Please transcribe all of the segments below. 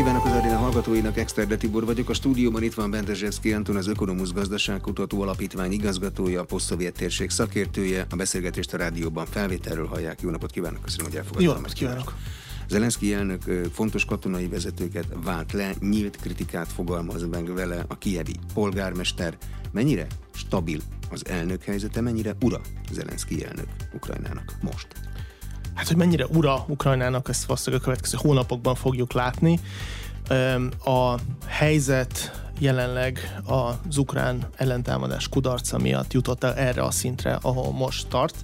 kívánok az Arena hallgatóinak, Exterde Tibor vagyok. A stúdióban itt van Bentezsevszki Anton, az Ökonomusz Gazdaságkutató Alapítvány igazgatója, a posztszovjet térség szakértője. A beszélgetést a rádióban felvételről hallják. Jó napot kívánok, köszönöm, hogy elfogadtam. Jó napot kívánok. Zelenszky elnök fontos katonai vezetőket vált le, nyílt kritikát fogalmaz meg vele a kievi polgármester. Mennyire stabil az elnök helyzete, mennyire ura Zelenszky elnök Ukrajnának most? Hát, hogy mennyire ura Ukrajnának, ezt valószínűleg a következő hónapokban fogjuk látni. A helyzet jelenleg az ukrán ellentámadás kudarca miatt jutott el erre a szintre, ahol most tart.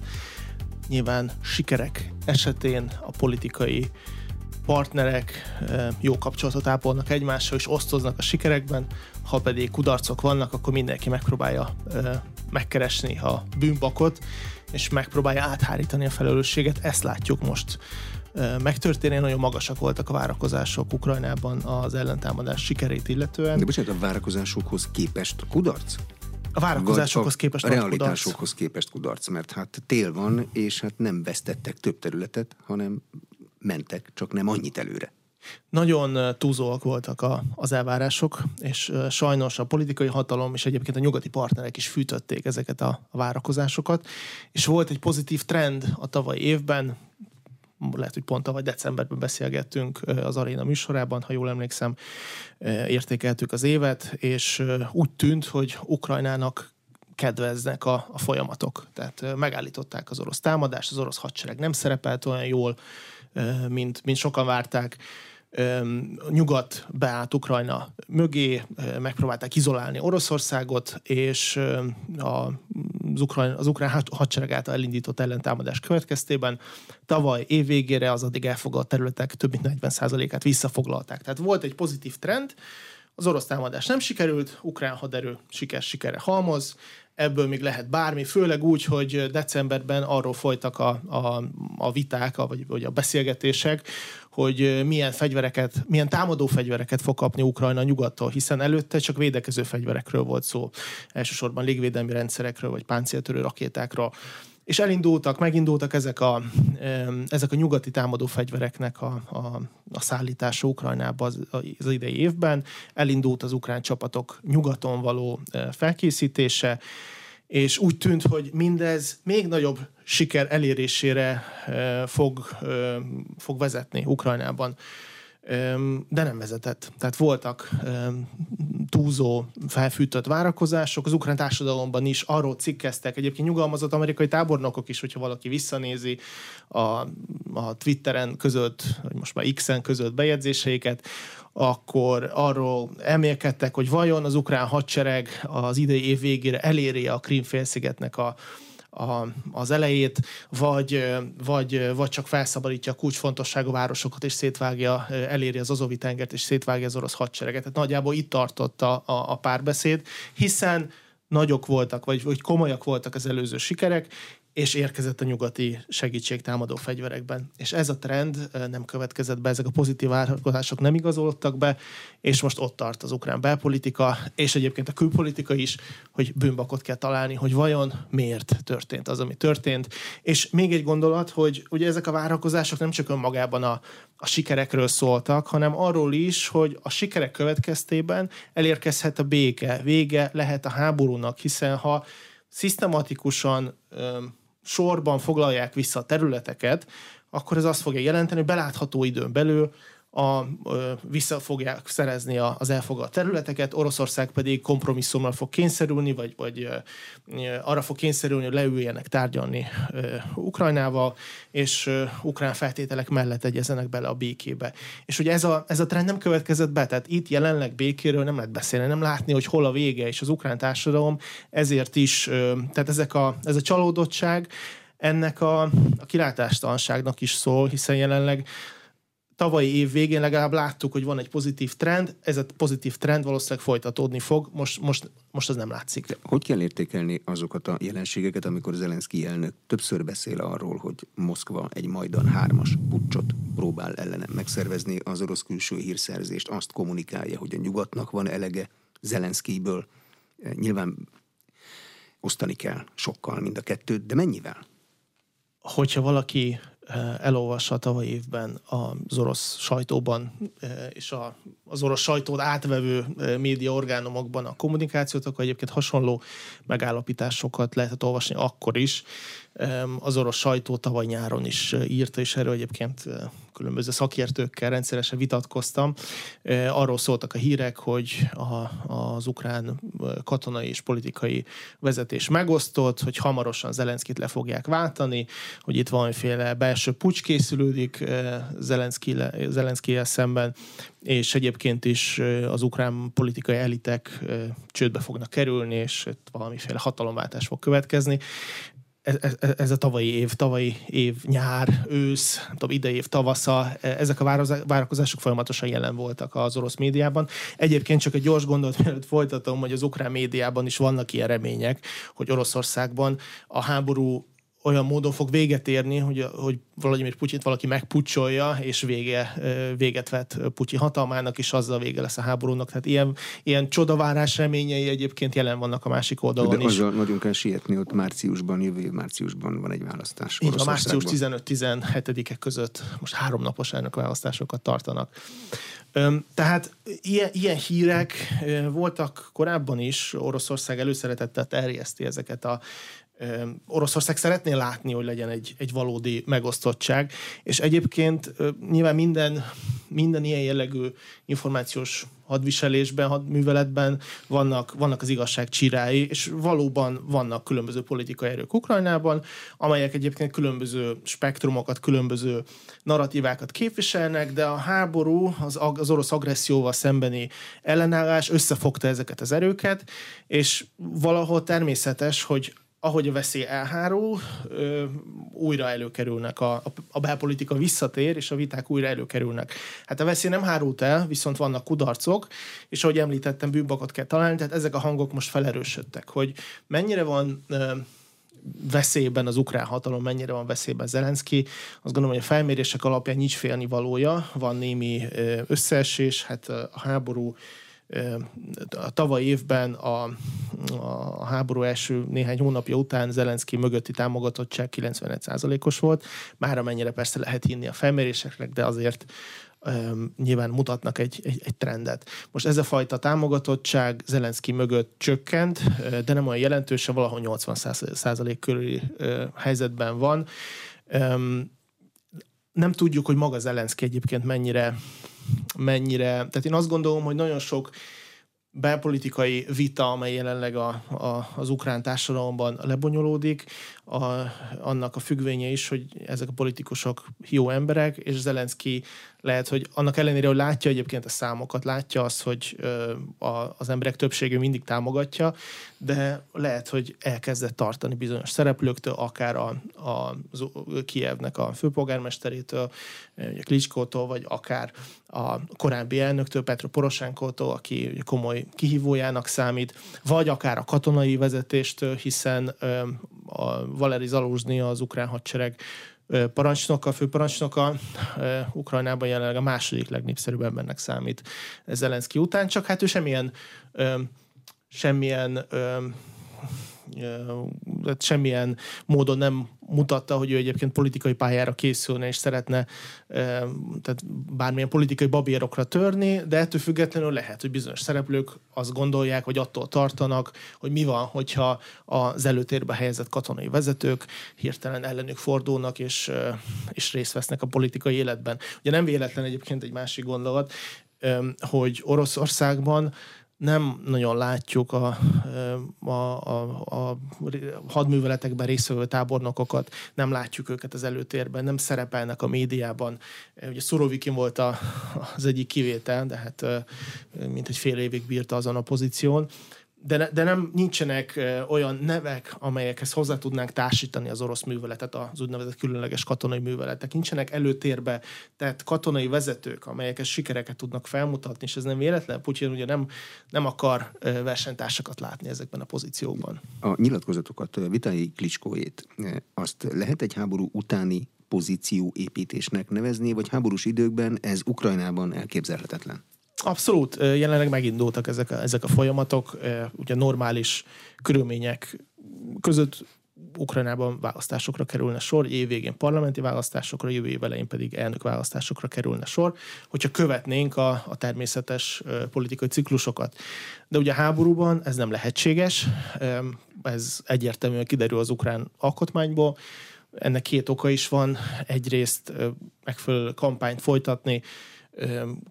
Nyilván sikerek esetén a politikai partnerek jó kapcsolatot ápolnak egymással, és osztoznak a sikerekben, ha pedig kudarcok vannak, akkor mindenki megpróbálja megkeresni a bűnbakot, és megpróbálja áthárítani a felelősséget. Ezt látjuk most megtörténni. Nagyon magasak voltak a várakozások Ukrajnában az ellentámadás sikerét illetően. De bocsánat, a várakozásokhoz képest kudarc? A várakozásokhoz képest a realitásokhoz kudarc. képest kudarc, mert hát tél van, és hát nem vesztettek több területet, hanem mentek, csak nem annyit előre. Nagyon túlzóak voltak a, az elvárások, és sajnos a politikai hatalom és egyébként a nyugati partnerek is fűtötték ezeket a, a várakozásokat, és volt egy pozitív trend a tavalyi évben, lehet, hogy pont tavaly decemberben beszélgettünk az Aréna műsorában, ha jól emlékszem, értékeltük az évet, és úgy tűnt, hogy Ukrajnának kedveznek a, a folyamatok. Tehát megállították az orosz támadást, az orosz hadsereg nem szerepelt olyan jól, mint, mint sokan várták. Nyugat beállt Ukrajna mögé, megpróbálták izolálni Oroszországot, és az ukrán, az ukrán hadsereg által elindított ellentámadás következtében tavaly év végére az addig elfogadott területek több mint 40%-át visszafoglalták. Tehát volt egy pozitív trend, az orosz támadás nem sikerült, ukrán haderő siker sikere halmoz, ebből még lehet bármi, főleg úgy, hogy decemberben arról folytak a, a, a viták, vagy, vagy a beszélgetések, hogy milyen fegyvereket, milyen támadó fegyvereket fog kapni Ukrajna nyugattól, hiszen előtte csak védekező fegyverekről volt szó, elsősorban légvédelmi rendszerekről, vagy páncéltörő rakétákról és elindultak, megindultak ezek a, ezek a nyugati támadó fegyvereknek a, a, a szállítása Ukrajnába az, az idei évben. Elindult az ukrán csapatok nyugaton való felkészítése, és úgy tűnt, hogy mindez még nagyobb siker elérésére fog, fog vezetni Ukrajnában de nem vezetett. Tehát voltak túlzó, felfűtött várakozások. Az ukrán társadalomban is arról cikkeztek, egyébként nyugalmazott amerikai tábornokok is, hogyha valaki visszanézi a, a Twitteren között, vagy most már X-en között bejegyzéseiket, akkor arról emélkedtek, hogy vajon az ukrán hadsereg az idei év végére eléri a Krímfélszigetnek a a, az elejét, vagy, vagy, vagy csak felszabadítja a kulcsfontosságú városokat, és szétvágja, eléri az Azovi tengert, és szétvágja az orosz hadsereget. Tehát nagyjából itt tartott a, a, a párbeszéd, hiszen nagyok voltak, vagy, vagy komolyak voltak az előző sikerek, és érkezett a nyugati segítségtámadó fegyverekben. És ez a trend nem következett be, ezek a pozitív várakozások nem igazolódtak be, és most ott tart az ukrán belpolitika, és egyébként a külpolitika is, hogy bűnbakot kell találni, hogy vajon miért történt az, ami történt. És még egy gondolat, hogy ugye ezek a várakozások nem csak önmagában a, a sikerekről szóltak, hanem arról is, hogy a sikerek következtében elérkezhet a béke, vége lehet a háborúnak, hiszen ha szisztematikusan sorban foglalják vissza a területeket, akkor ez azt fogja jelenteni, hogy belátható időn belül a, vissza fogják szerezni az elfogadt területeket, Oroszország pedig kompromisszumra fog kényszerülni, vagy, vagy arra fog kényszerülni, hogy leüljenek tárgyalni Ukrajnával, és ukrán feltételek mellett egyezenek bele a békébe. És ugye ez a, ez a trend nem következett be, tehát itt jelenleg békéről nem lehet beszélni, nem látni, hogy hol a vége, és az ukrán társadalom ezért is, tehát ezek a, ez a csalódottság, ennek a, a kilátástalanságnak is szól, hiszen jelenleg tavalyi év végén legalább láttuk, hogy van egy pozitív trend, ez a pozitív trend valószínűleg folytatódni fog, most, most, most ez nem látszik. De hogy kell értékelni azokat a jelenségeket, amikor Zelenszky elnök többször beszél arról, hogy Moszkva egy majdan hármas pucsot próbál ellenem megszervezni, az orosz külső hírszerzést azt kommunikálja, hogy a nyugatnak van elege Zelenszkyből. Nyilván osztani kell sokkal mind a kettőt, de mennyivel? Hogyha valaki elolvassa a tavaly évben az orosz sajtóban és a, az orosz sajtót átvevő média orgánumokban a kommunikációt, akkor egyébként hasonló megállapításokat lehetett olvasni akkor is, az orosz sajtó tavaly nyáron is írta, és erről egyébként különböző szakértőkkel rendszeresen vitatkoztam. Arról szóltak a hírek, hogy a, az ukrán katonai és politikai vezetés megosztott, hogy hamarosan Zelenszkit le fogják váltani, hogy itt valamiféle belső pucs készülődik Zelenszkivel szemben, és egyébként is az ukrán politikai elitek csődbe fognak kerülni, és valamiféle hatalomváltás fog következni ez, ez, ez a tavalyi év, tavalyi év nyár, ősz, tudom, idei év tavasza, ezek a várakozások folyamatosan jelen voltak az orosz médiában. Egyébként csak egy gyors gondolat, mielőtt folytatom, hogy az ukrán médiában is vannak ilyen remények, hogy Oroszországban a háború olyan módon fog véget érni, hogy, hogy Vladimir Putyint valaki megpucsolja, és vége, véget vet Putyin hatalmának, és azzal vége lesz a háborúnak. Tehát ilyen, ilyen csodavárás reményei egyébként jelen vannak a másik oldalon De is. azzal nagyon kell sietni, ott márciusban, jövő márciusban van egy választás. Így a március 15-17-e között most háromnapos választásokat tartanak. Tehát ilyen, ilyen hírek voltak korábban is, Oroszország előszeretettel terjeszti ezeket a Oroszország szeretné látni, hogy legyen egy, egy valódi megosztottság, és egyébként nyilván minden, minden ilyen jellegű információs hadviselésben, hadműveletben vannak, vannak az igazság csirái, és valóban vannak különböző politikai erők Ukrajnában, amelyek egyébként különböző spektrumokat, különböző narratívákat képviselnek, de a háború, az, az orosz agresszióval szembeni ellenállás összefogta ezeket az erőket, és valahol természetes, hogy ahogy a veszély elhárul, újra előkerülnek, a, a belpolitika visszatér, és a viták újra előkerülnek. Hát a veszély nem hárult el, viszont vannak kudarcok, és ahogy említettem, bűnbakot kell találni, tehát ezek a hangok most felerősödtek, hogy mennyire van veszélyben az ukrán hatalom, mennyire van veszélyben Zelenszky. Azt gondolom, hogy a felmérések alapján nincs félni valója, van némi összeesés, hát a háború a tavaly évben a, a háború első néhány hónapja után Zelenszky mögötti támogatottság 91%-os volt, már amennyire persze lehet hinni a felméréseknek, de azért um, nyilván mutatnak egy, egy, egy trendet. Most ez a fajta támogatottság Zelenszky mögött csökkent, de nem olyan jelentős, valahol 80% körüli uh, helyzetben van. Nem tudjuk, hogy maga Zelenszky egyébként mennyire mennyire, tehát én azt gondolom, hogy nagyon sok belpolitikai vita, amely jelenleg a, a, az ukrán társadalomban lebonyolódik, a, annak a függvénye is, hogy ezek a politikusok jó emberek, és Zelenszky lehet, hogy annak ellenére, hogy látja egyébként a számokat, látja azt, hogy ö, a, az emberek többsége mindig támogatja, de lehet, hogy elkezdett tartani bizonyos szereplőktől, akár a, a, a Kievnek a főpolgármesterétől, Klicskótól, vagy akár a korábbi elnöktől, Petro Poroshenkótól, aki komoly kihívójának számít, vagy akár a katonai vezetéstől, hiszen ö, a Valeri Zaluzsny, az ukrán hadsereg parancsnoka, főparancsnoka Ukrajnában jelenleg a második legnépszerűbb embernek számít Zelenszky után, csak hát ő semmilyen semmilyen semmilyen módon nem mutatta, hogy ő egyébként politikai pályára készülne és szeretne tehát bármilyen politikai babérokra törni, de ettől függetlenül lehet, hogy bizonyos szereplők azt gondolják, vagy attól tartanak, hogy mi van, hogyha az előtérbe helyezett katonai vezetők hirtelen ellenük fordulnak és, és részt vesznek a politikai életben. Ugye nem véletlen egyébként egy másik gondolat, hogy Oroszországban nem nagyon látjuk a, a, a, a hadműveletekben résztvevő tábornokokat, nem látjuk őket az előtérben, nem szerepelnek a médiában. Ugye Szurovikin volt a, az egyik kivétel, de hát mint egy fél évig bírta azon a pozíción de, de nem nincsenek olyan nevek, amelyekhez hozzá tudnánk társítani az orosz műveletet, az úgynevezett különleges katonai műveletek. Nincsenek előtérbe tehát katonai vezetők, amelyek sikereket tudnak felmutatni, és ez nem véletlen. Putyin ugye nem, nem akar versenytársakat látni ezekben a pozíciókban. A nyilatkozatokat, Vitai Klicskóét, azt lehet egy háború utáni pozícióépítésnek nevezni, vagy háborús időkben ez Ukrajnában elképzelhetetlen? Abszolút, jelenleg megindultak ezek a, ezek a folyamatok, ugye normális körülmények között Ukrajnában választásokra kerülne sor, év végén parlamenti választásokra, jövő év elején pedig elnök választásokra kerülne sor, hogyha követnénk a, a természetes politikai ciklusokat. De ugye a háborúban ez nem lehetséges, ez egyértelműen kiderül az ukrán alkotmányból, ennek két oka is van. Egyrészt megfelelő kampányt folytatni,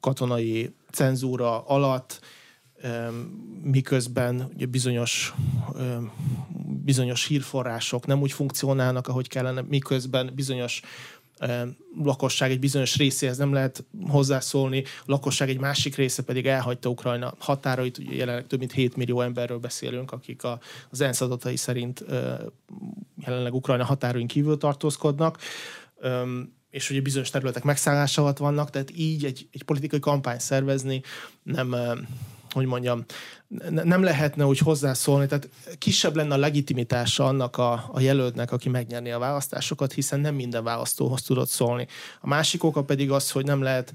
katonai cenzúra alatt, miközben ugye bizonyos, bizonyos hírforrások nem úgy funkcionálnak, ahogy kellene, miközben bizonyos lakosság egy bizonyos részéhez nem lehet hozzászólni, a lakosság egy másik része pedig elhagyta Ukrajna határait, ugye jelenleg több mint 7 millió emberről beszélünk, akik a, az ENSZ adatai szerint jelenleg Ukrajna határain kívül tartózkodnak és ugye bizonyos területek megszállása alatt vannak, tehát így egy, egy politikai kampány szervezni nem, hogy mondjam, nem lehetne úgy hozzászólni, tehát kisebb lenne a legitimitása annak a, a jelöltnek, aki megnyerni a választásokat, hiszen nem minden választóhoz tudott szólni. A másik oka pedig az, hogy nem lehet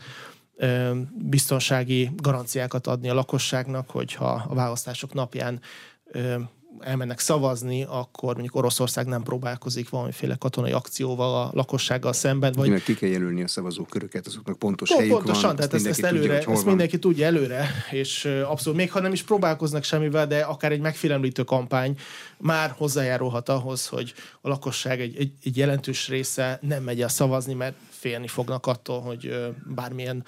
ö, biztonsági garanciákat adni a lakosságnak, hogyha a választások napján ö, elmennek szavazni, akkor mondjuk Oroszország nem próbálkozik valamiféle katonai akcióval a lakossággal szemben. Vagy... Mert ki kell jelölni a szavazóköröket, azoknak pontos Pont, helyük pontosan, van. tehát ezt, ezt, előre, tudja, ezt mindenki tudja előre, és abszolút, még ha nem is próbálkoznak semmivel, de akár egy megfélemlítő kampány már hozzájárulhat ahhoz, hogy a lakosság egy, egy, egy jelentős része nem megy el szavazni, mert félni fognak attól, hogy bármilyen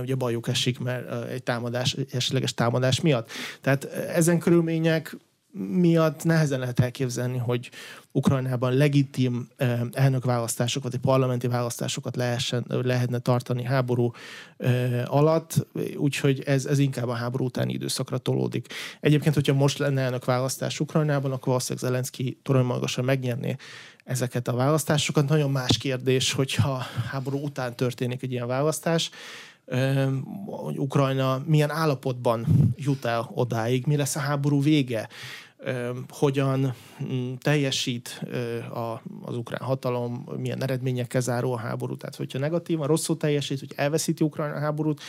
ugye bajuk esik, mert egy támadás, esetleges támadás miatt. Tehát ezen körülmények miatt nehezen lehet elképzelni, hogy Ukrajnában legitim elnökválasztásokat, vagy parlamenti választásokat lehessen, lehetne tartani háború alatt, úgyhogy ez, ez inkább a háború utáni időszakra tolódik. Egyébként, hogyha most lenne elnökválasztás Ukrajnában, akkor valószínűleg Zelenszky torony megnyerné ezeket a választásokat. Nagyon más kérdés, hogyha háború után történik egy ilyen választás, hogy Ukrajna milyen állapotban jut el odáig, mi lesz a háború vége, hogyan mm, teljesít az ukrán hatalom, milyen eredményekkel záró a háború. Tehát, hogyha negatívan, rosszul teljesít, hogy elveszíti Ukrajna a háborút,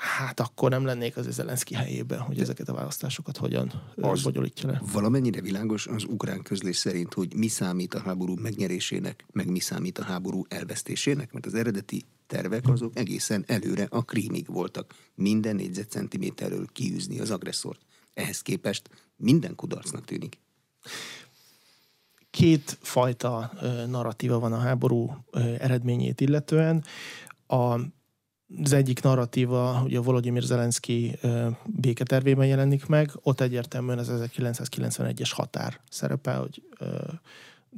hát akkor nem lennék az Zelenszky helyében, hogy ezeket a választásokat hogyan az bonyolítja le. Valamennyire világos az ukrán közlés szerint, hogy mi számít a háború megnyerésének, meg mi számít a háború elvesztésének, mert az eredeti tervek azok egészen előre a krímig voltak. Minden négyzetcentiméterről kiűzni az agresszort. Ehhez képest minden kudarcnak tűnik. Két fajta narratíva van a háború eredményét illetően. A az egyik narratíva, ugye a Volodymyr Zelenszky béketervében jelenik meg, ott egyértelműen az 1991-es határ szerepel, hogy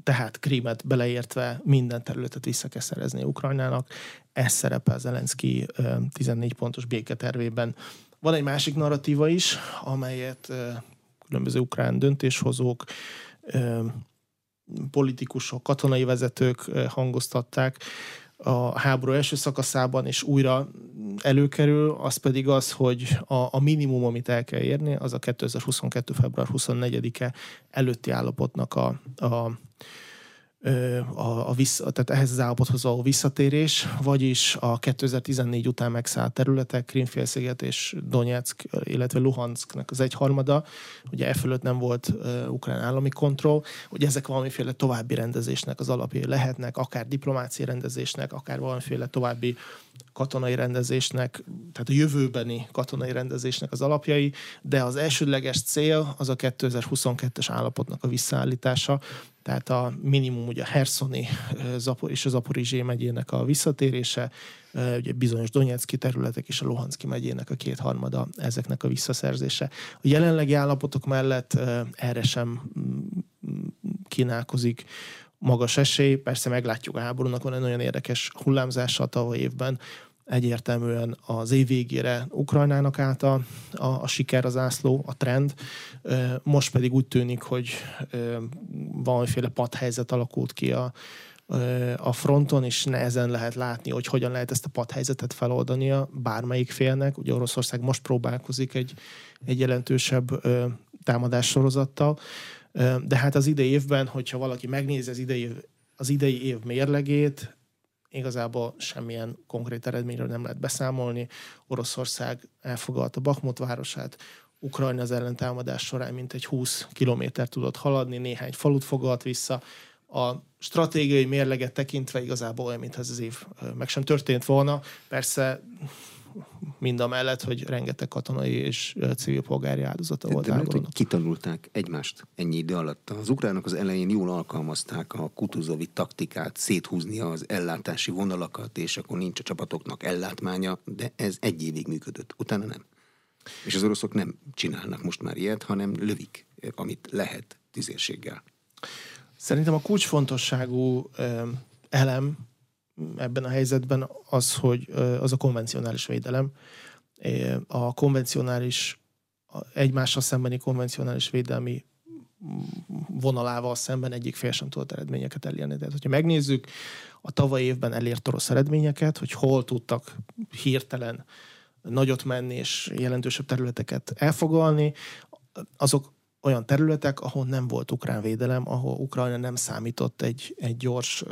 tehát Krímet beleértve minden területet vissza kell szerezni Ukrajnának. Ez szerepel Zelenszky 14 pontos béketervében. Van egy másik narratíva is, amelyet különböző ukrán döntéshozók, politikusok, katonai vezetők hangoztatták a háború első szakaszában, és újra előkerül, az pedig az, hogy a, a minimum, amit el kell érni, az a 2022. február 24-e előtti állapotnak a, a a, a vissza, tehát ehhez az állapothoz való visszatérés, vagyis a 2014 után megszállt területek, Krimfélsziget és Donetsk, illetve Luhansknak az egyharmada, ugye e fölött nem volt uh, ukrán állami kontroll, hogy ezek valamiféle további rendezésnek az alapjai lehetnek, akár diplomáciai rendezésnek, akár valamiféle további katonai rendezésnek, tehát a jövőbeni katonai rendezésnek az alapjai, de az elsődleges cél az a 2022-es állapotnak a visszaállítása, tehát a minimum ugye a Herszoni és az Zaporizsé megyének a visszatérése, ugye bizonyos Donetszki területek és a Luhanszki megyének a kétharmada ezeknek a visszaszerzése. A jelenlegi állapotok mellett erre sem mm, kínálkozik magas esély. Persze meglátjuk a háborúnak, van egy nagyon érdekes hullámzása a tavaly évben, egyértelműen az év végére Ukrajnának állt a, a, a siker, az ászló, a trend. Most pedig úgy tűnik, hogy valamiféle padhelyzet alakult ki a, a fronton, és nehezen lehet látni, hogy hogyan lehet ezt a padhelyzetet feloldania bármelyik félnek. Ugye Oroszország most próbálkozik egy, egy jelentősebb támadás sorozattal, de hát az idei évben, hogyha valaki megnézi az idei, az idei év mérlegét, igazából semmilyen konkrét eredményről nem lehet beszámolni. Oroszország elfogadta Bakmut városát, Ukrajna az ellentámadás során mint egy 20 kilométer tudott haladni, néhány falut foglalt vissza. A stratégiai mérleget tekintve igazából olyan, mintha ez az év meg sem történt volna. Persze mind a mellett, hogy rengeteg katonai és civil polgári áldozata volt. De lehet, hogy kitanulták egymást ennyi idő alatt. Az ukránok az elején jól alkalmazták a kutuzovi taktikát, széthúzni az ellátási vonalakat, és akkor nincs a csapatoknak ellátmánya, de ez egy évig működött, utána nem. És az oroszok nem csinálnak most már ilyet, hanem lövik, amit lehet tüzérséggel. Szerintem a kulcsfontosságú elem ebben a helyzetben az, hogy az a konvencionális védelem. A konvencionális, egymással szembeni konvencionális védelmi vonalával szemben egyik fél sem tudott eredményeket elérni. Tehát, hogyha megnézzük a tavaly évben elért orosz eredményeket, hogy hol tudtak hirtelen nagyot menni és jelentősebb területeket elfogalni, azok olyan területek, ahol nem volt ukrán védelem, ahol Ukrajna nem számított egy, egy gyors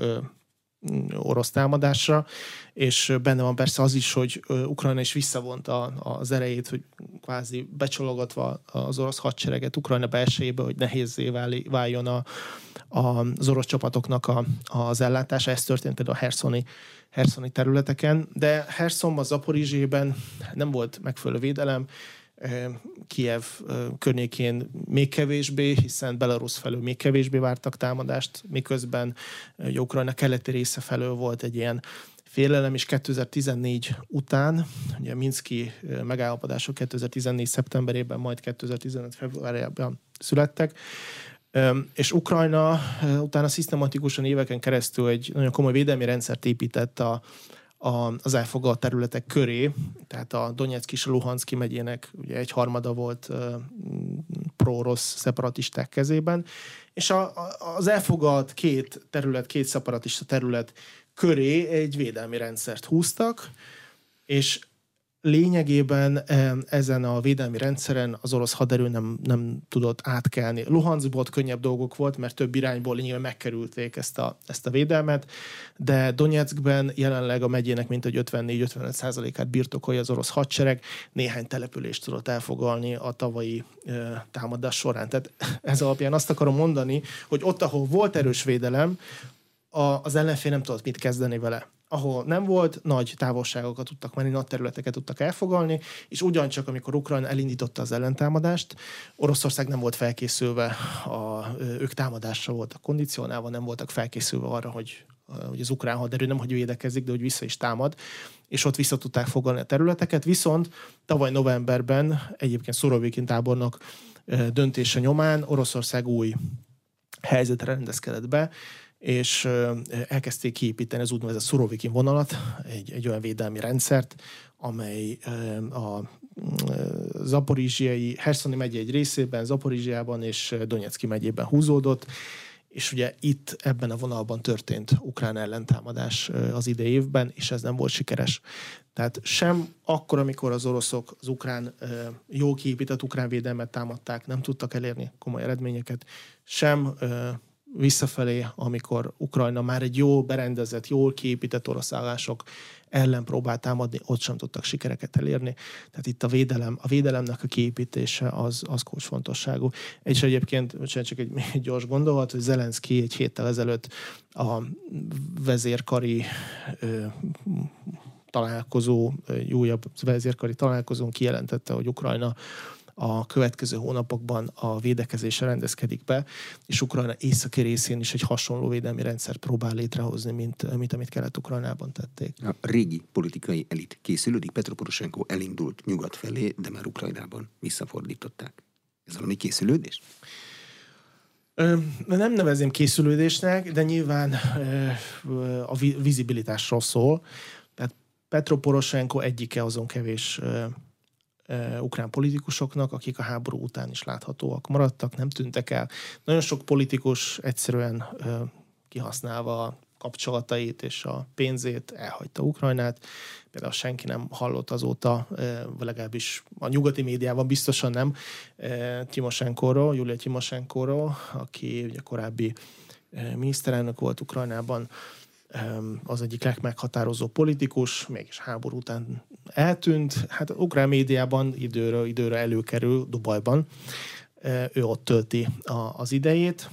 orosz támadásra, és benne van persze az is, hogy Ukrajna is visszavonta az erejét, hogy kvázi becsologatva az orosz hadsereget Ukrajna belsejébe, hogy nehézé váljon a, a, az orosz csapatoknak a, az ellátása. Ez történt például a Herszoni, Herszoni területeken, de Herszonban, Zaporizsében nem volt megfelelő védelem, Kiev környékén még kevésbé, hiszen Belarus felől még kevésbé vártak támadást, miközben Ukrajna keleti része felől volt egy ilyen félelem, és 2014 után, ugye Minszki megállapodások 2014 szeptemberében, majd 2015 februárjában születtek, és Ukrajna utána szisztematikusan éveken keresztül egy nagyon komoly védelmi rendszert épített a, a, az elfoglalt területek köré, tehát a Donetsk és a Luhanszki megyének ugye egy harmada volt uh, pró-orosz szeparatisták kezében, és a, a, az elfoglalt két terület, két szeparatista terület köré egy védelmi rendszert húztak, és lényegében ezen a védelmi rendszeren az orosz haderő nem, nem tudott átkelni. Luhanskból könnyebb dolgok volt, mert több irányból lényegében megkerülték ezt a, ezt a védelmet, de Donetskben jelenleg a megyének mintegy 54-55 százalékát birtokolja az orosz hadsereg, néhány települést tudott elfogalni a tavalyi e, támadás során. Tehát ez alapján azt akarom mondani, hogy ott, ahol volt erős védelem, a, az ellenfél nem tudott mit kezdeni vele ahol nem volt, nagy távolságokat tudtak menni, nagy területeket tudtak elfogalni, és ugyancsak, amikor Ukrajna elindította az ellentámadást, Oroszország nem volt felkészülve, a, ők támadásra voltak kondicionálva, nem voltak felkészülve arra, hogy, hogy az ukrán haderő nem, hogy védekezik, de hogy vissza is támad, és ott vissza tudták fogalni a területeket, viszont tavaly novemberben egyébként Szurovikin tábornok döntése nyomán Oroszország új helyzetre rendezkedett be, és elkezdték kiépíteni az úgynevezett Szurovikin vonalat, egy, egy olyan védelmi rendszert, amely a Zaporizsiai, Herszoni megye egy részében, Zaporizsiában és Donetszki megyében húzódott, és ugye itt ebben a vonalban történt ukrán ellentámadás az idei évben, és ez nem volt sikeres. Tehát sem akkor, amikor az oroszok az ukrán, jó kiépített ukrán védelmet támadták, nem tudtak elérni komoly eredményeket, sem visszafelé, amikor Ukrajna már egy jó berendezett, jól kiépített orosz állások ellen próbált támadni, ott sem tudtak sikereket elérni. Tehát itt a védelem, a védelemnek a kiépítése az, az kulcsfontosságú. És egyébként, csak egy, egy gyors gondolat, hogy Zelenszky egy héttel ezelőtt a vezérkari ö, találkozó, újabb vezérkari találkozón kijelentette, hogy Ukrajna a következő hónapokban a védekezésre rendezkedik be, és Ukrajna északi részén is egy hasonló védelmi rendszer próbál létrehozni, mint, mint amit Kelet-Ukrajnában tették. A régi politikai elit készülődik, Petro Poroshenko elindult nyugat felé, de már Ukrajnában visszafordították. Ez valami készülődés? Nem nevezem készülődésnek, de nyilván a vizibilitásról szól. Tehát Petro Poroshenko egyike azon kevés ukrán politikusoknak, akik a háború után is láthatóak maradtak, nem tűntek el. Nagyon sok politikus egyszerűen kihasználva kapcsolatait és a pénzét elhagyta Ukrajnát. Például senki nem hallott azóta, vagy legalábbis a nyugati médiában biztosan nem, Timosenkóról, Julia Timosenkóról, aki ugye korábbi miniszterelnök volt Ukrajnában, az egyik legmeghatározó politikus, mégis háború után eltűnt. Hát ukrán médiában időről időre előkerül Dubajban. Ő ott tölti az idejét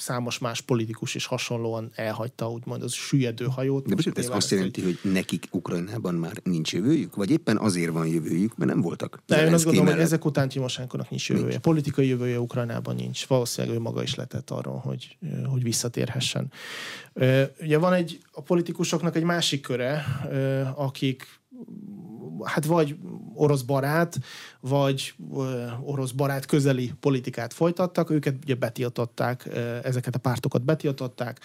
számos más politikus is hasonlóan elhagyta úgymond az süllyedő hajót. De most ez azt jelenti, hogy nekik Ukrajnában már nincs jövőjük? Vagy éppen azért van jövőjük, mert nem voltak? De én azt gondolom, hogy ezek után Timosenkonak nincs jövője. Nincs. Politikai jövője Ukrajnában nincs. Valószínűleg ő maga is letett arról, hogy, hogy visszatérhessen. Ugye van egy a politikusoknak egy másik köre, akik hát vagy orosz barát, vagy orosz barát közeli politikát folytattak, őket ugye betiltották, ezeket a pártokat betiltották,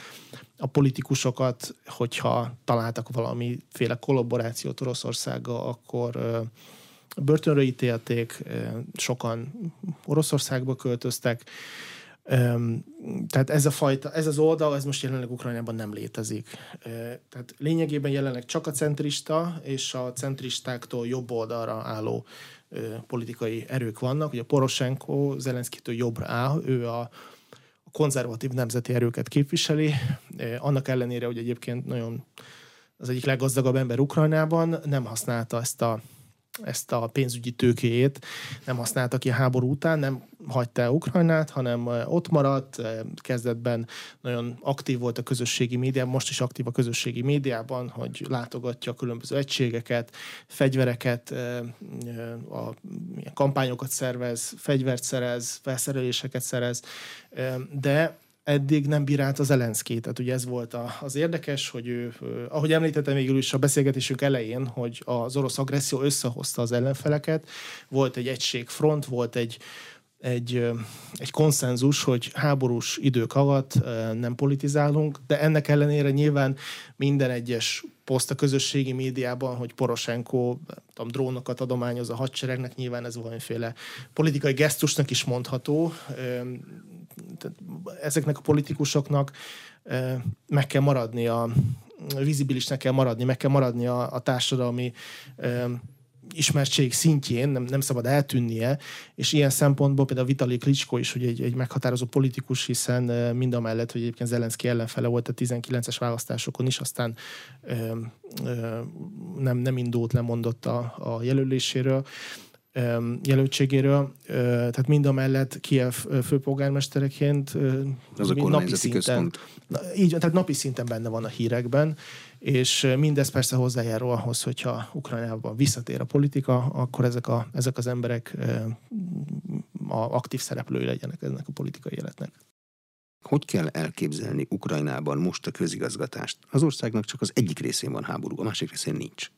a politikusokat, hogyha találtak valamiféle kollaborációt Oroszországgal, akkor börtönre ítélték, sokan Oroszországba költöztek, tehát ez a fajta, ez az oldal, ez most jelenleg Ukrajnában nem létezik. Tehát lényegében jelenleg csak a centrista és a centristáktól jobb oldalra álló politikai erők vannak. Ugye Poroshenko Zelenszkitől jobbra áll, ő a, konzervatív nemzeti erőket képviseli, annak ellenére, hogy egyébként nagyon az egyik leggazdagabb ember Ukrajnában nem használta ezt a ezt a pénzügyi tőkéjét nem használta ki a háború után, nem hagyta el Ukrajnát, hanem ott maradt, kezdetben nagyon aktív volt a közösségi médiában, most is aktív a közösségi médiában, hogy látogatja a különböző egységeket, fegyvereket, a kampányokat szervez, fegyvert szerez, felszereléseket szerez, de eddig nem bírált az Zelenszkét. Tehát ugye ez volt a, az érdekes, hogy ő, ahogy említettem végül is a beszélgetésünk elején, hogy az orosz agresszió összehozta az ellenfeleket, volt egy egységfront, volt egy, egy, egy konszenzus, hogy háborús idők alatt nem politizálunk, de ennek ellenére nyilván minden egyes poszt a közösségi médiában, hogy Poroshenko tudom, drónokat adományoz a hadseregnek, nyilván ez valamiféle politikai gesztusnak is mondható, tehát ezeknek a politikusoknak meg kell maradni a vizibilisnek kell maradni, meg kell maradni a, a társadalmi ismertség szintjén, nem, nem szabad eltűnnie, és ilyen szempontból például Vitali Klitschko is, hogy egy, egy meghatározó politikus, hiszen mind a mellett, hogy egyébként Zelenszky ellenfele volt a 19-es választásokon is, aztán ö, ö, nem, nem indult, lemondott a, a jelöléséről jelöltségéről, tehát mind a mellett Kiev főpolgármestereként az a napi szinten, központ. Így, tehát napi szinten benne van a hírekben, és mindez persze hozzájárul ahhoz, hogyha Ukrajnában visszatér a politika, akkor ezek, a, ezek az emberek a aktív szereplői legyenek ennek a politikai életnek. Hogy kell elképzelni Ukrajnában most a közigazgatást? Az országnak csak az egyik részén van háború, a másik részén nincs.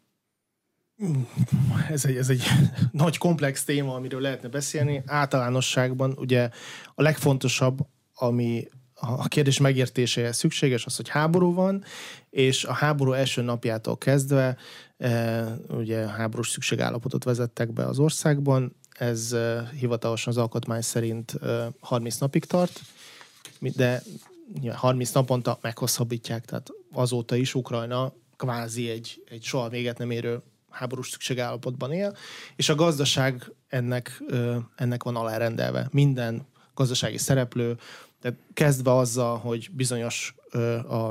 Ez egy, ez egy nagy komplex téma, amiről lehetne beszélni. Általánosságban ugye a legfontosabb, ami a kérdés megértéséhez szükséges, az, hogy háború van, és a háború első napjától kezdve e, ugye háborús szükségállapotot vezettek be az országban, ez e, hivatalosan az alkotmány szerint e, 30 napig tart, de 30 naponta meghosszabbítják, tehát azóta is Ukrajna kvázi egy, egy soha véget nem érő háborús szükségállapotban él, és a gazdaság ennek, ennek van alárendelve. Minden gazdasági szereplő, tehát kezdve azzal, hogy bizonyos a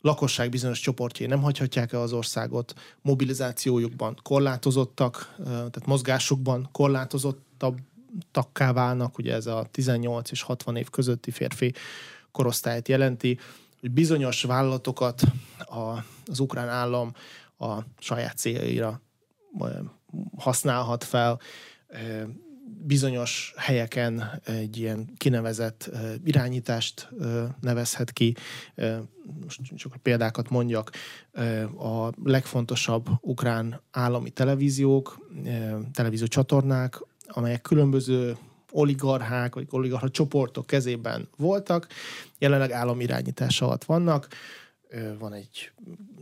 lakosság bizonyos csoportjai nem hagyhatják el az országot, mobilizációjukban korlátozottak, tehát mozgásukban korlátozottakká válnak, ugye ez a 18 és 60 év közötti férfi korosztályt jelenti, hogy bizonyos vállalatokat az ukrán állam a saját céljaira használhat fel, bizonyos helyeken egy ilyen kinevezett irányítást nevezhet ki. Most csak példákat mondjak. A legfontosabb ukrán állami televíziók, televízió csatornák, amelyek különböző oligarchák vagy oligarcha csoportok kezében voltak, jelenleg állami irányítás alatt vannak van egy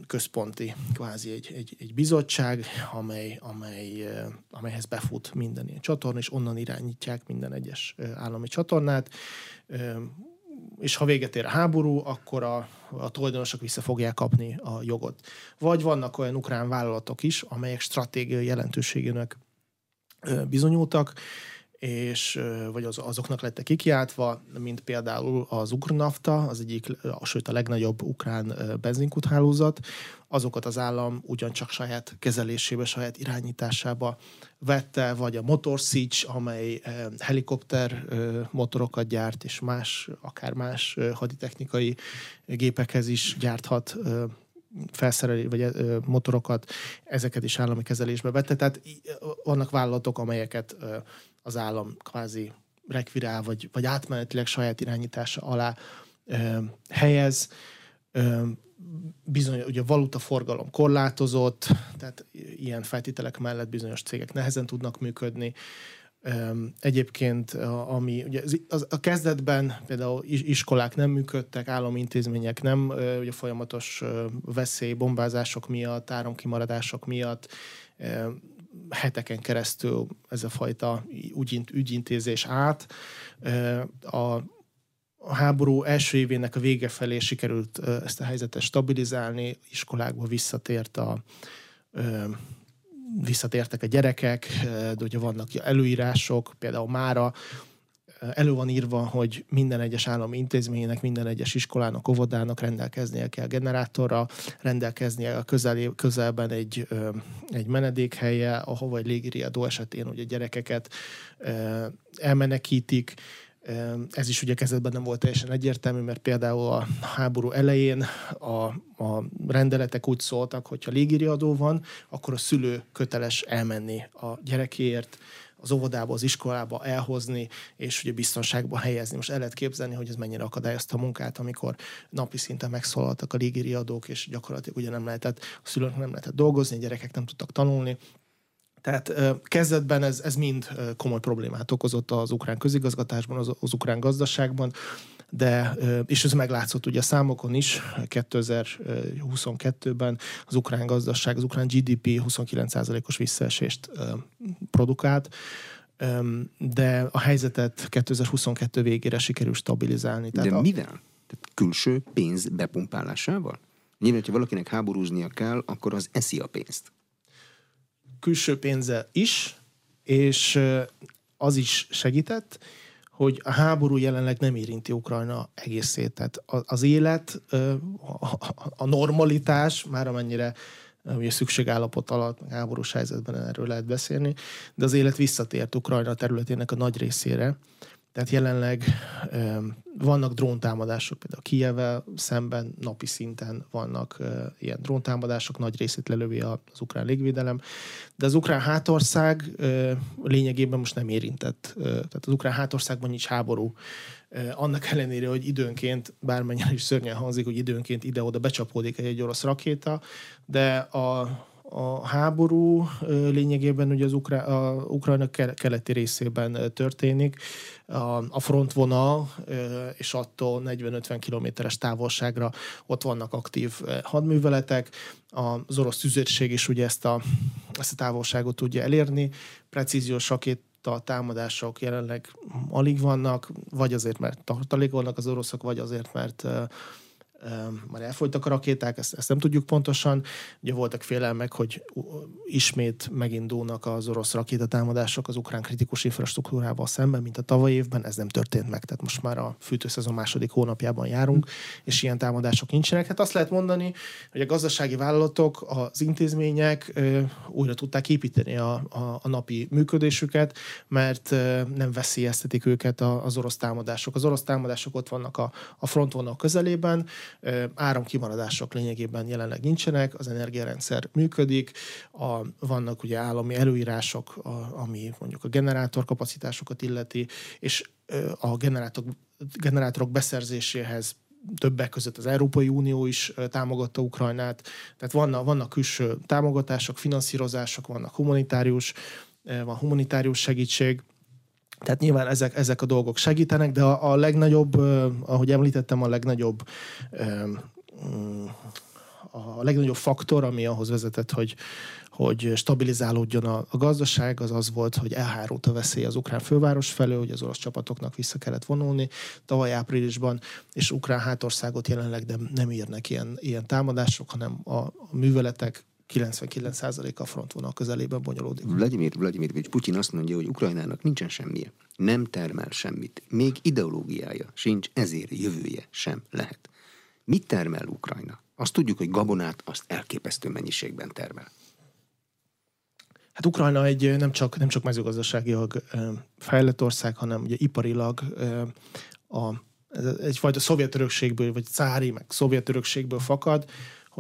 központi, kvázi egy, egy, egy bizottság, amely, amely, amelyhez befut minden ilyen csatorna, és onnan irányítják minden egyes állami csatornát, és ha véget ér a háború, akkor a, a tulajdonosok vissza fogják kapni a jogot. Vagy vannak olyan ukrán vállalatok is, amelyek stratégiai jelentőségének bizonyultak, és vagy az, azoknak lettek kikiáltva, mint például az Ukronafta, az egyik, sőt a legnagyobb ukrán benzinkuthálózat, azokat az állam ugyancsak saját kezelésébe, saját irányításába vette, vagy a Motor Siege, amely helikopter motorokat gyárt, és más, akár más haditechnikai gépekhez is gyárthat felszerelés, vagy motorokat, ezeket is állami kezelésbe vette. Tehát vannak vállalatok, amelyeket az állam kvázi rekvirál, vagy, vagy átmenetileg saját irányítása alá helyez bizony, ugye a valuta forgalom korlátozott, tehát ilyen feltételek mellett bizonyos cégek nehezen tudnak működni. Egyébként, ami ugye az, a kezdetben például iskolák nem működtek, állami intézmények nem, ugye folyamatos veszély, bombázások miatt, áramkimaradások miatt heteken keresztül ez a fajta ügyintézés át. A a háború első évének a vége felé sikerült ezt a helyzetet stabilizálni, iskolákba visszatért a, visszatértek a gyerekek, de ugye vannak előírások, például mára elő van írva, hogy minden egyes állami intézménynek, minden egyes iskolának, óvodának rendelkeznie kell generátorra, rendelkeznie a közel, közelben egy, egy menedékhelye, ahova egy légiriadó esetén ugye gyerekeket elmenekítik, ez is ugye kezdetben nem volt teljesen egyértelmű, mert például a háború elején a, a rendeletek úgy szóltak, hogy ha légiriadó van, akkor a szülő köteles elmenni a gyerekéért, az óvodába, az iskolába elhozni, és ugye biztonságban helyezni. Most el lehet képzelni, hogy ez mennyire akadályozta a munkát, amikor napi szinten megszólaltak a légiriadók, és gyakorlatilag ugye nem lehetett, a szülők nem lehetett dolgozni, a gyerekek nem tudtak tanulni, tehát kezdetben ez, ez mind komoly problémát okozott az ukrán közigazgatásban, az, az ukrán gazdaságban, de, és ez meglátszott ugye a számokon is, 2022-ben az ukrán gazdaság, az ukrán GDP 29%-os visszaesést produkált, de a helyzetet 2022 végére sikerül stabilizálni. Tehát de a... mivel? Tehát külső pénz bepumpálásával? Nyilván, ha valakinek háborúznia kell, akkor az eszi a pénzt külső pénze is, és az is segített, hogy a háború jelenleg nem érinti Ukrajna egészét. Tehát az élet, a normalitás, már amennyire ugye szükségállapot alatt, háborús helyzetben erről lehet beszélni, de az élet visszatért Ukrajna területének a nagy részére. Tehát jelenleg vannak dróntámadások, például Kijevel szemben napi szinten vannak ilyen dróntámadások, nagy részét lelövi az ukrán légvédelem, de az ukrán hátország lényegében most nem érintett. Tehát az ukrán hátországban nincs háború. Annak ellenére, hogy időnként, bármennyire is szörnyen hangzik, hogy időnként ide-oda becsapódik egy orosz rakéta, de a, a háború lényegében ugye az Ukrá- a Ukrajna keleti részében történik. A, frontvonal és attól 40-50 kilométeres távolságra ott vannak aktív hadműveletek. Az orosz tüzérség is ugye ezt a, ezt a távolságot tudja elérni. Precíziós rakét a támadások jelenleg alig vannak, vagy azért, mert tartalékolnak az oroszok, vagy azért, mert már elfolytak a rakéták, ezt, ezt nem tudjuk pontosan. Ugye voltak félelmek, hogy ismét megindulnak az orosz rakétatámadások az ukrán kritikus infrastruktúrával szemben, mint a tavaly évben, ez nem történt meg. Tehát most már a fűtőszezon második hónapjában járunk, és ilyen támadások nincsenek. Hát azt lehet mondani, hogy a gazdasági vállalatok, az intézmények újra tudták építeni a, a, a napi működésüket, mert nem veszélyeztetik őket az orosz támadások. Az orosz támadások ott vannak a, a frontvonal közelében, áramkimaradások lényegében jelenleg nincsenek, az energiarendszer működik, a, vannak ugye állami előírások, a, ami mondjuk a generátorkapacitásokat illeti, és a generátor, generátorok beszerzéséhez többek között az Európai Unió is támogatta Ukrajnát, tehát vannak, vannak külső támogatások, finanszírozások, vannak humanitárius, van humanitárius segítség, tehát nyilván ezek, ezek a dolgok segítenek, de a, a legnagyobb, ahogy említettem, a legnagyobb mm, a legnagyobb faktor, ami ahhoz vezetett, hogy, hogy stabilizálódjon a, a gazdaság, az az volt, hogy elhárult a veszély az ukrán főváros felől, hogy az orosz csapatoknak vissza kellett vonulni tavaly áprilisban, és ukrán hátországot jelenleg nem, nem írnek ilyen, ilyen támadások, hanem a, a műveletek 99%-a frontvonal közelében bonyolódik. Vladimir Vladimirovics Putyin azt mondja, hogy Ukrajnának nincsen semmije, nem termel semmit, még ideológiája sincs, ezért jövője sem lehet. Mit termel Ukrajna? Azt tudjuk, hogy gabonát azt elképesztő mennyiségben termel. Hát Ukrajna egy nem csak, nem csak mezőgazdaságilag fejlett ország, hanem ugye iparilag a, egyfajta szovjet örökségből, vagy cári, meg szovjet örökségből fakad,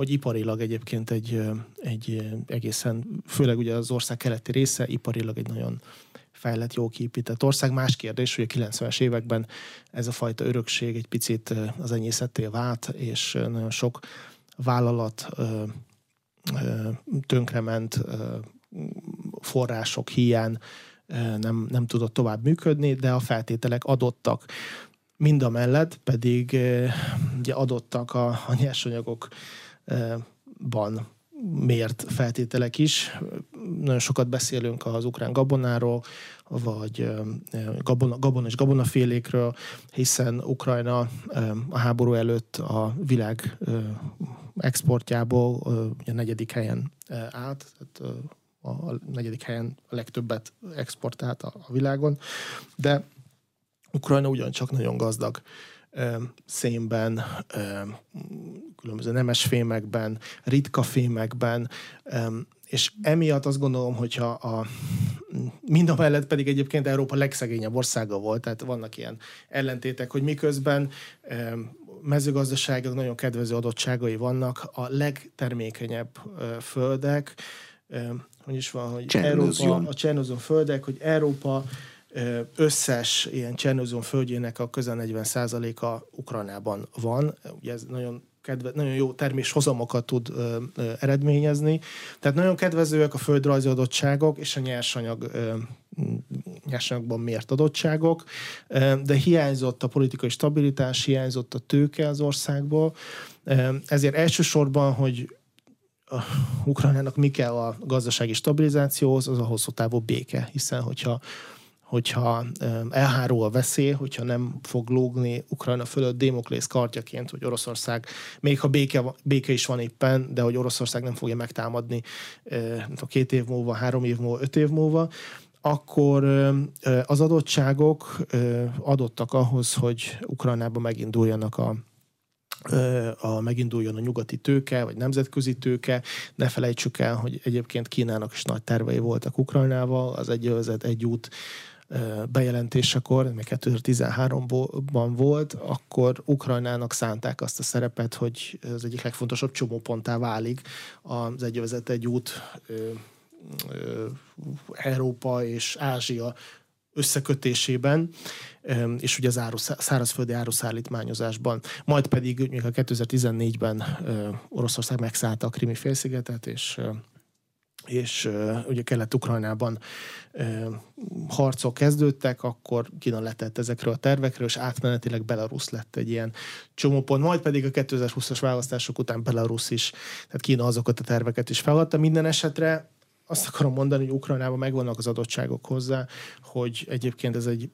hogy iparilag egyébként egy, egy egészen, főleg ugye az ország keleti része, iparilag egy nagyon fejlett, jó kiépített ország. Más kérdés, hogy a 90-es években ez a fajta örökség egy picit az enyészetté vált, és nagyon sok vállalat tönkrement források hiány nem, nem tudott tovább működni, de a feltételek adottak. Mind a mellett pedig ugye adottak a, a nyersanyagokban mért feltételek is. Nagyon sokat beszélünk az ukrán gabonáról, vagy gabona, gabona és gabonafélékről, hiszen Ukrajna a háború előtt a világ exportjából a negyedik helyen állt, tehát a negyedik helyen a legtöbbet exportált a, világon, de Ukrajna ugyancsak nagyon gazdag szénben, különböző nemes fémekben, ritka fémekben, és emiatt azt gondolom, hogyha a, mind a mellett pedig egyébként Európa legszegényebb országa volt, tehát vannak ilyen ellentétek, hogy miközben mezőgazdaságok nagyon kedvező adottságai vannak, a legtermékenyebb földek, hogy is van, hogy Európa, a Csernozon földek, hogy Európa összes ilyen Csernozon földjének a közel 40%-a Ukrajnában van. Ugye ez nagyon kedve, nagyon jó terméshozamokat tud ö, ö, eredményezni. Tehát nagyon kedvezőek a földrajzi adottságok és a nyersanyag ö, nyersanyagban mért adottságok, ö, de hiányzott a politikai stabilitás, hiányzott a tőke az országból. Ö, ezért elsősorban, hogy a Ukrajnának mi kell a gazdasági stabilizációhoz, az a hosszú távú béke, hiszen hogyha hogyha elhárul a veszély, hogyha nem fog lógni Ukrajna fölött Démoklész kartjaként, hogy Oroszország, még ha béke, béke is van éppen, de hogy Oroszország nem fogja megtámadni a két év múlva, három év múlva, öt év múlva, akkor az adottságok adottak ahhoz, hogy Ukrajnában meginduljanak a, a, meginduljon a nyugati tőke, vagy nemzetközi tőke. Ne felejtsük el, hogy egyébként Kínának is nagy tervei voltak Ukrajnával, az egy övezet, egy út bejelentésekor, még 2013-ban volt, akkor Ukrajnának szánták azt a szerepet, hogy az egyik legfontosabb csomóponttá válik az egyövezet egy út Európa és Ázsia összekötésében, és ugye az áru, szárazföldi áruszállítmányozásban. Majd pedig még a 2014-ben Oroszország megszállta a Krimi félszigetet, és és uh, ugye Kelet-Ukrajnában uh, harcok kezdődtek, akkor Kína letett ezekről a tervekről, és átmenetileg Belarus lett egy ilyen csomópont, majd pedig a 2020-as választások után Belarus is, tehát Kína azokat a terveket is feladta. Minden esetre azt akarom mondani, hogy Ukrajnában megvannak az adottságok hozzá, hogy egyébként ez egy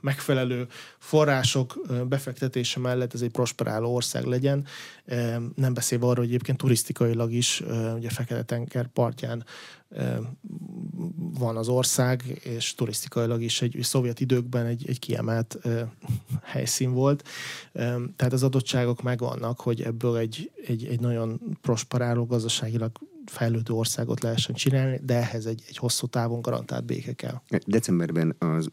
megfelelő források befektetése mellett ez egy prosperáló ország legyen. Nem beszélve arról, hogy egyébként turisztikailag is, ugye Fekete-tenger partján van az ország, és turisztikailag is egy, egy szovjet időkben egy, egy kiemelt helyszín volt. Tehát az adottságok megvannak, hogy ebből egy, egy, egy nagyon prosperáló gazdaságilag fejlődő országot lehessen csinálni, de ehhez egy, egy hosszú távon garantált béke kell. Decemberben az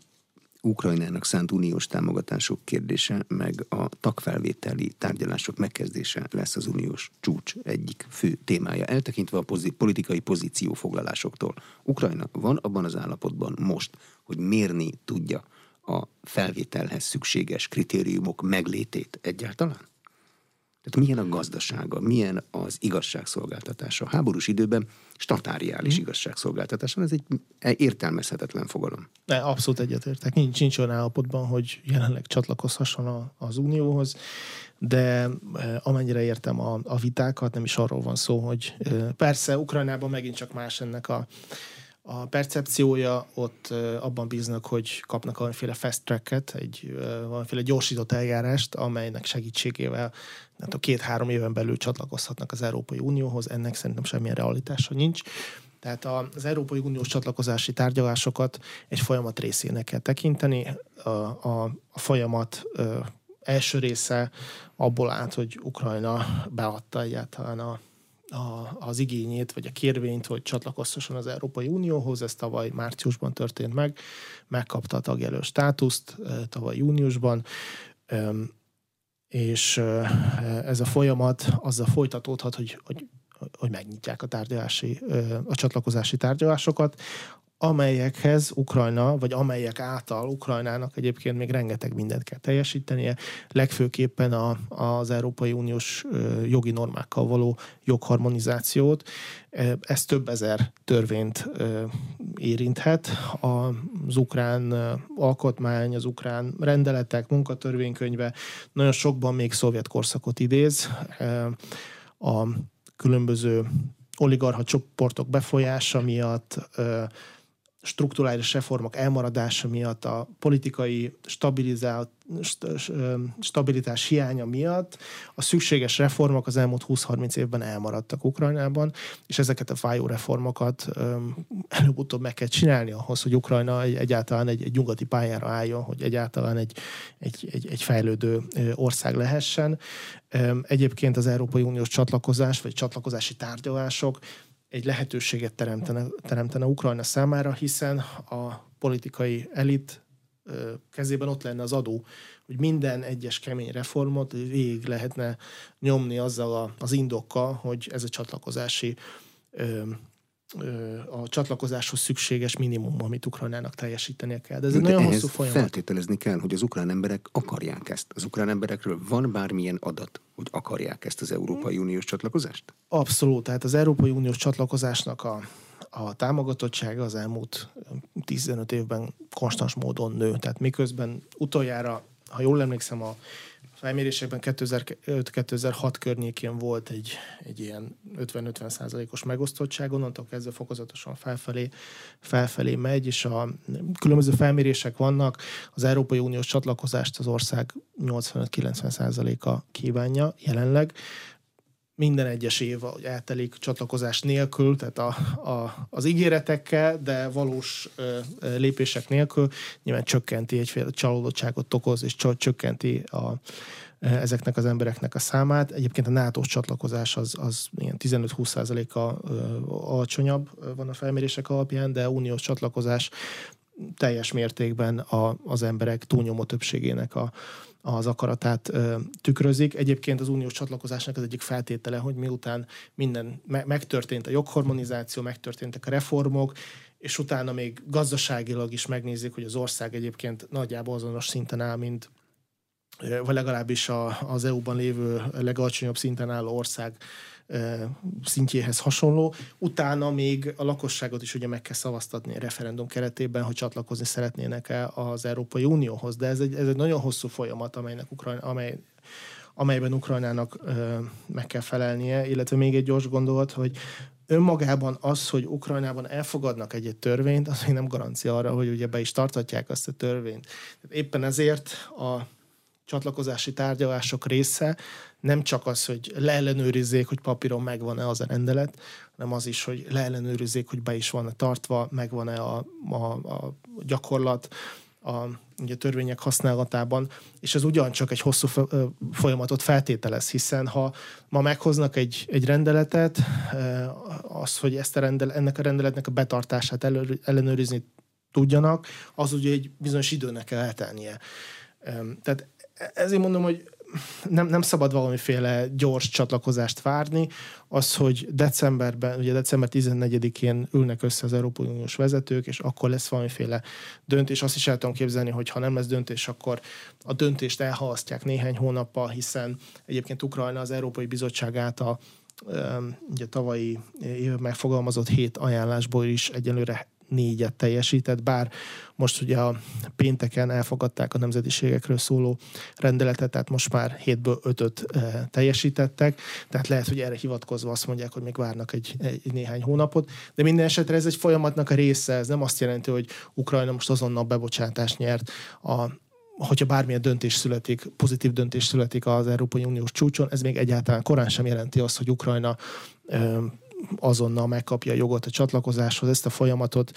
Ukrajnának szánt uniós támogatások kérdése, meg a tagfelvételi tárgyalások megkezdése lesz az uniós csúcs egyik fő témája, eltekintve a pozit- politikai pozíciófoglalásoktól. Ukrajna van abban az állapotban most, hogy mérni tudja a felvételhez szükséges kritériumok meglétét egyáltalán? Tehát milyen a gazdasága, milyen az igazságszolgáltatása. A háborús időben statáriális hmm. igazságszolgáltatása, ez egy értelmezhetetlen fogalom. Ne, abszolút egyetértek. Nincs, nincs olyan állapotban, hogy jelenleg csatlakozhasson az Unióhoz, de amennyire értem a, a vitákat, nem is arról van szó, hogy persze Ukrajnában megint csak más ennek a a percepciója, ott abban bíznak, hogy kapnak valamiféle fast tracket, egy valamiféle gyorsított eljárást, amelynek segítségével hát a két-három éven belül csatlakozhatnak az Európai Unióhoz, ennek szerintem semmilyen realitása nincs. Tehát az Európai Uniós csatlakozási tárgyalásokat egy folyamat részének kell tekinteni. A, a, a folyamat ö, első része abból állt, hogy Ukrajna beadta egyáltalán a, a, az igényét, vagy a kérvényt, hogy csatlakozhasson az Európai Unióhoz. Ez tavaly márciusban történt meg. Megkapta a tagjelölt státuszt tavaly júniusban és ez a folyamat azzal folytatódhat, hogy, hogy hogy megnyitják a tárgyalási, a csatlakozási tárgyalásokat, amelyekhez Ukrajna, vagy amelyek által Ukrajnának egyébként még rengeteg mindent kell teljesítenie, legfőképpen a, az Európai Uniós jogi normákkal való jogharmonizációt. Ez több ezer törvényt érinthet. Az ukrán alkotmány, az ukrán rendeletek, munkatörvénykönyve nagyon sokban még szovjet korszakot idéz. A különböző oligarha csoportok befolyása miatt, strukturális reformok elmaradása miatt, a politikai stabilitás hiánya miatt a szükséges reformok az elmúlt 20-30 évben elmaradtak Ukrajnában, és ezeket a fájó reformokat előbb-utóbb meg kell csinálni ahhoz, hogy Ukrajna egy, egyáltalán egy, egy nyugati pályára álljon, hogy egyáltalán egy, egy, egy, egy fejlődő ország lehessen. Egyébként az Európai Uniós csatlakozás, vagy csatlakozási tárgyalások egy lehetőséget teremtene, teremtene Ukrajna számára, hiszen a politikai elit kezében ott lenne az adó, hogy minden egyes kemény reformot végig lehetne nyomni azzal az indokkal, hogy ez a csatlakozási a csatlakozáshoz szükséges minimum, amit Ukrajnának teljesítenie kell. De ez egy nagyon hosszú folyamat. Feltételezni kell, hogy az ukrán emberek akarják ezt. Az ukrán emberekről van bármilyen adat, hogy akarják ezt az Európai Uniós csatlakozást? Abszolút. Tehát az Európai Uniós csatlakozásnak a, a támogatottsága az elmúlt 15 évben konstans módon nő. Tehát miközben utoljára, ha jól emlékszem, a felmérésekben 2005-2006 környékén volt egy, egy ilyen 50-50 százalékos megosztottság, onnantól kezdve fokozatosan felfelé, felfelé megy, és a különböző felmérések vannak, az Európai Uniós csatlakozást az ország 85-90 százaléka kívánja jelenleg, minden egyes év, hogy eltelik csatlakozás nélkül, tehát a, a, az ígéretekkel, de valós ö, lépések nélkül nyilván csökkenti egyféle csalódottságot okoz, és csökkenti a, ezeknek az embereknek a számát. Egyébként a nato csatlakozás az, az ilyen 15-20%-a alacsonyabb van a felmérések alapján, de uniós csatlakozás teljes mértékben a, az emberek túlnyomó többségének a, az akaratát ö, tükrözik. Egyébként az uniós csatlakozásnak az egyik feltétele, hogy miután minden me- megtörtént a jogharmonizáció, megtörténtek a reformok, és utána még gazdaságilag is megnézik, hogy az ország egyébként nagyjából azonos szinten áll, mint vagy legalábbis a, az EU-ban lévő legalacsonyabb szinten álló ország szintjéhez hasonló. Utána még a lakosságot is ugye meg kell szavaztatni a referendum keretében, hogy csatlakozni szeretnének-e az Európai Unióhoz. De ez egy, ez egy nagyon hosszú folyamat, amelynek Ukrajna, amely, amelyben Ukrajnának ö, meg kell felelnie, illetve még egy gyors gondolat, hogy önmagában az, hogy Ukrajnában elfogadnak egy, egy törvényt, az még nem garancia arra, hogy ugye be is tartatják azt a törvényt. Éppen ezért a csatlakozási tárgyalások része nem csak az, hogy leellenőrizzék, hogy papíron megvan-e az a rendelet, hanem az is, hogy leellenőrizzék, hogy be is van-e tartva, megvan-e a, a, a gyakorlat, a ugye, törvények használatában, és ez ugyancsak egy hosszú folyamatot feltételez, hiszen ha ma meghoznak egy, egy rendeletet, az, hogy ezt a rendel, ennek a rendeletnek a betartását elő, ellenőrizni tudjanak, az ugye egy bizonyos időnek kell eltelnie. Tehát ezért mondom, hogy nem, nem szabad valamiféle gyors csatlakozást várni. Az, hogy decemberben, ugye december 14-én ülnek össze az Európai Uniós vezetők, és akkor lesz valamiféle döntés. Azt is el tudom képzelni, hogy ha nem lesz döntés, akkor a döntést elhalasztják néhány hónappal, hiszen egyébként Ukrajna az Európai Bizottság által ugye tavalyi év megfogalmazott hét ajánlásból is egyelőre négyet teljesített, bár most ugye a pénteken elfogadták a nemzetiségekről szóló rendeletet, tehát most már hétből ötöt teljesítettek, tehát lehet, hogy erre hivatkozva azt mondják, hogy még várnak egy, egy néhány hónapot, de minden esetre ez egy folyamatnak a része, ez nem azt jelenti, hogy Ukrajna most azonnal bebocsátást nyert a hogyha bármilyen döntés születik, pozitív döntés születik az Európai Uniós csúcson, ez még egyáltalán korán sem jelenti azt, hogy Ukrajna azonnal megkapja a jogot a csatlakozáshoz, ezt a folyamatot.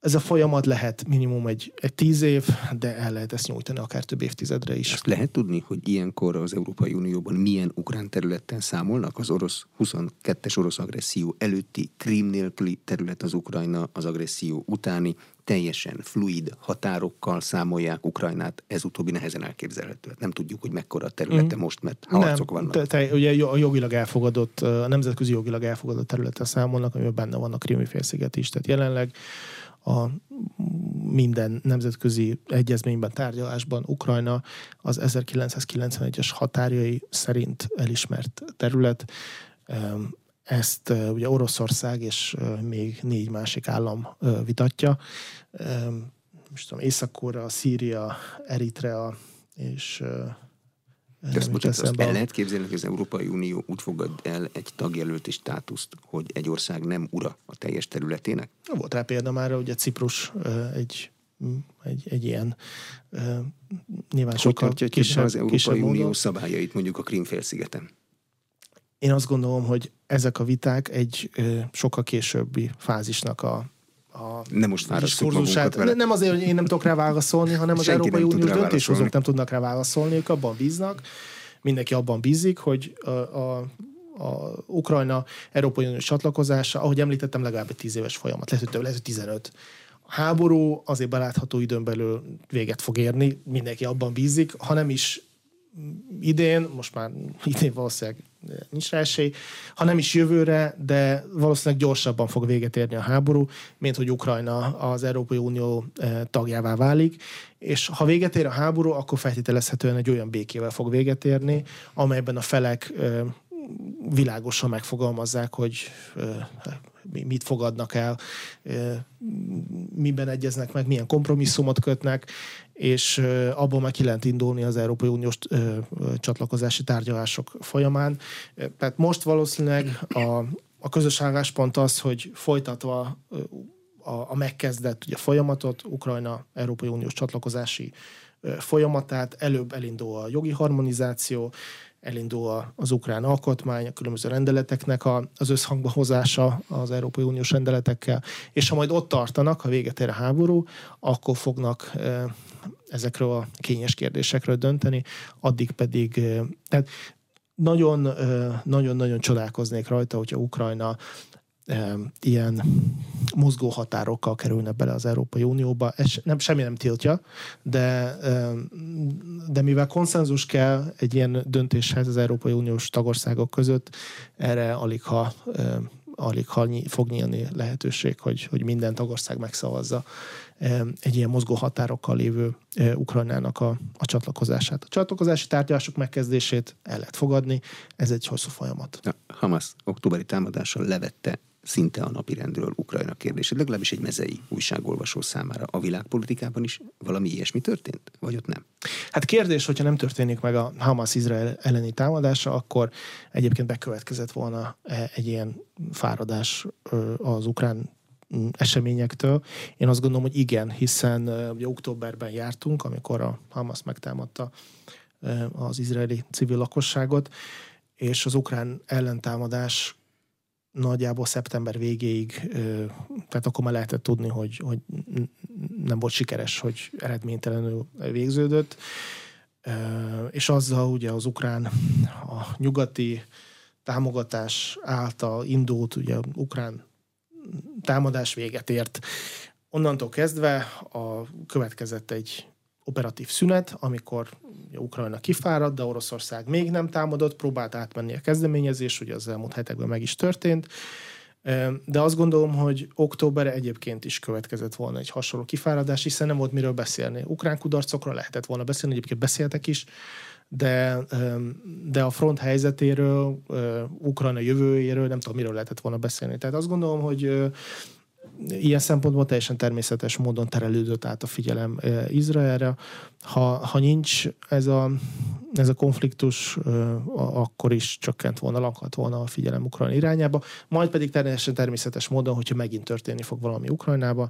Ez a folyamat lehet minimum egy, egy tíz év, de el lehet ezt nyújtani akár több évtizedre is. Ezt lehet tudni, hogy ilyenkor az Európai Unióban milyen ukrán területen számolnak? Az orosz 22-es orosz agresszió előtti krím nélküli terület az Ukrajna, az agresszió utáni teljesen fluid határokkal számolják Ukrajnát, ez utóbbi nehezen elképzelhető. Nem tudjuk, hogy mekkora a területe mm. most, mert harcok Nem, vannak. Te, te, ugye a jogilag elfogadott, a nemzetközi jogilag elfogadott területen számolnak, amiben benne van a Krimi félsziget is. Tehát jelenleg a minden nemzetközi egyezményben, tárgyalásban Ukrajna az 1991-es határjai szerint elismert terület. Ezt ugye Oroszország és még négy másik állam vitatja. Most tudom, Észak-Korea, Szíria, Eritrea és de azt, bocsánat, azt el lehet képzelni, hogy az Európai Unió úgy fogad el egy tagjelölti státuszt, hogy egy ország nem ura a teljes területének? Volt rá példa már, hogy a Ciprus egy egy, egy ilyen nyilván sokkal kisebb, az Európai kisebb Unió módon. szabályait mondjuk a Krímfélszigeten? Én azt gondolom, hogy ezek a viták egy sokkal későbbi fázisnak a, a nem most vele. Nem azért, hogy én nem tudok rá válaszolni, hanem az Európai Uniós döntéshozók nem tudnak rá válaszolni, ők abban bíznak, mindenki abban bízik, hogy a, a, a Ukrajna Európai Uniós csatlakozása, ahogy említettem, legalább egy tíz éves folyamat, lehet, hogy, lehet, hogy 15. A háború azért belátható időn belül véget fog érni, mindenki abban bízik, ha nem is idén, most már idén valószínűleg nincs rá esély, ha nem is jövőre, de valószínűleg gyorsabban fog véget érni a háború, mint hogy Ukrajna az Európai Unió eh, tagjává válik, és ha véget ér a háború, akkor feltételezhetően egy olyan békével fog véget érni, amelyben a felek eh, világosan megfogalmazzák, hogy mit fogadnak el, miben egyeznek meg, milyen kompromisszumot kötnek, és abból meg ki lehet indulni az Európai Uniós csatlakozási tárgyalások folyamán. Tehát most valószínűleg a, a közös álláspont az, hogy folytatva a, a megkezdett ugye, folyamatot, Ukrajna Európai Uniós csatlakozási folyamatát, előbb elindul a jogi harmonizáció, elindul az ukrán alkotmány, a különböző rendeleteknek a, az összhangba hozása az Európai Uniós rendeletekkel, és ha majd ott tartanak, ha véget ér a háború, akkor fognak ezekről a kényes kérdésekről dönteni, addig pedig, tehát nagyon-nagyon csodálkoznék rajta, hogyha Ukrajna ilyen mozgó határokkal kerülne bele az Európai Unióba. Ez nem, semmi nem tiltja, de, de mivel konszenzus kell egy ilyen döntéshez az Európai Uniós tagországok között, erre alig ha, alig ha fog nyílni lehetőség, hogy, hogy minden tagország megszavazza egy ilyen mozgó határokkal lévő Ukrajnának a, a csatlakozását. A csatlakozási tárgyalások megkezdését el lehet fogadni, ez egy hosszú folyamat. A Hamas októberi támadással levette szinte a napi rendről Ukrajna kérdését, legalábbis egy mezei újságolvasó számára. A világpolitikában is valami ilyesmi történt, vagy ott nem? Hát kérdés, hogyha nem történik meg a Hamas-Izrael elleni támadása, akkor egyébként bekövetkezett volna e, egy ilyen fáradás az ukrán eseményektől. Én azt gondolom, hogy igen, hiszen ugye októberben jártunk, amikor a Hamas megtámadta az izraeli civil lakosságot, és az ukrán ellentámadás nagyjából szeptember végéig, tehát akkor már lehetett tudni, hogy, hogy nem volt sikeres, hogy eredménytelenül végződött. És azzal ugye az ukrán, a nyugati támogatás által indult, ugye ukrán támadás véget ért. Onnantól kezdve a, következett egy operatív szünet, amikor Ukrajna kifáradt, de Oroszország még nem támadott, próbált átmenni a kezdeményezés, ugye az elmúlt hetekben meg is történt. De azt gondolom, hogy októberre egyébként is következett volna egy hasonló kifáradás, hiszen nem volt miről beszélni. Ukrán kudarcokról lehetett volna beszélni, egyébként beszéltek is, de, de a front helyzetéről, Ukrajna jövőjéről nem tudom, miről lehetett volna beszélni. Tehát azt gondolom, hogy ilyen szempontból teljesen természetes módon terelődött át a figyelem Izraelre. Ha, ha nincs ez a, ez a konfliktus, akkor is csökkent volna, lakhat volna a figyelem Ukrajna irányába. Majd pedig teljesen természetes módon, hogyha megint történni fog valami Ukrajnába,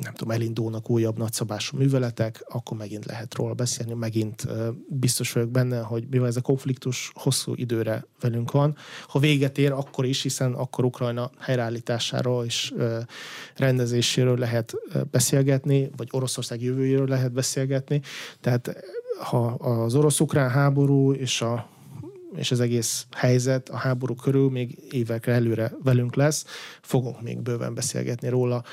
nem tudom, elindulnak újabb nagyszabású műveletek, akkor megint lehet róla beszélni, megint biztos vagyok benne, hogy mivel ez a konfliktus hosszú időre velünk van, ha véget ér, akkor is, hiszen akkor Ukrajna helyreállításáról és rendezéséről lehet beszélgetni, vagy Oroszország jövőjéről lehet beszélgetni. Tehát ha az orosz-ukrán háború és a és az egész helyzet a háború körül még évekre előre velünk lesz, fogunk még bőven beszélgetni róla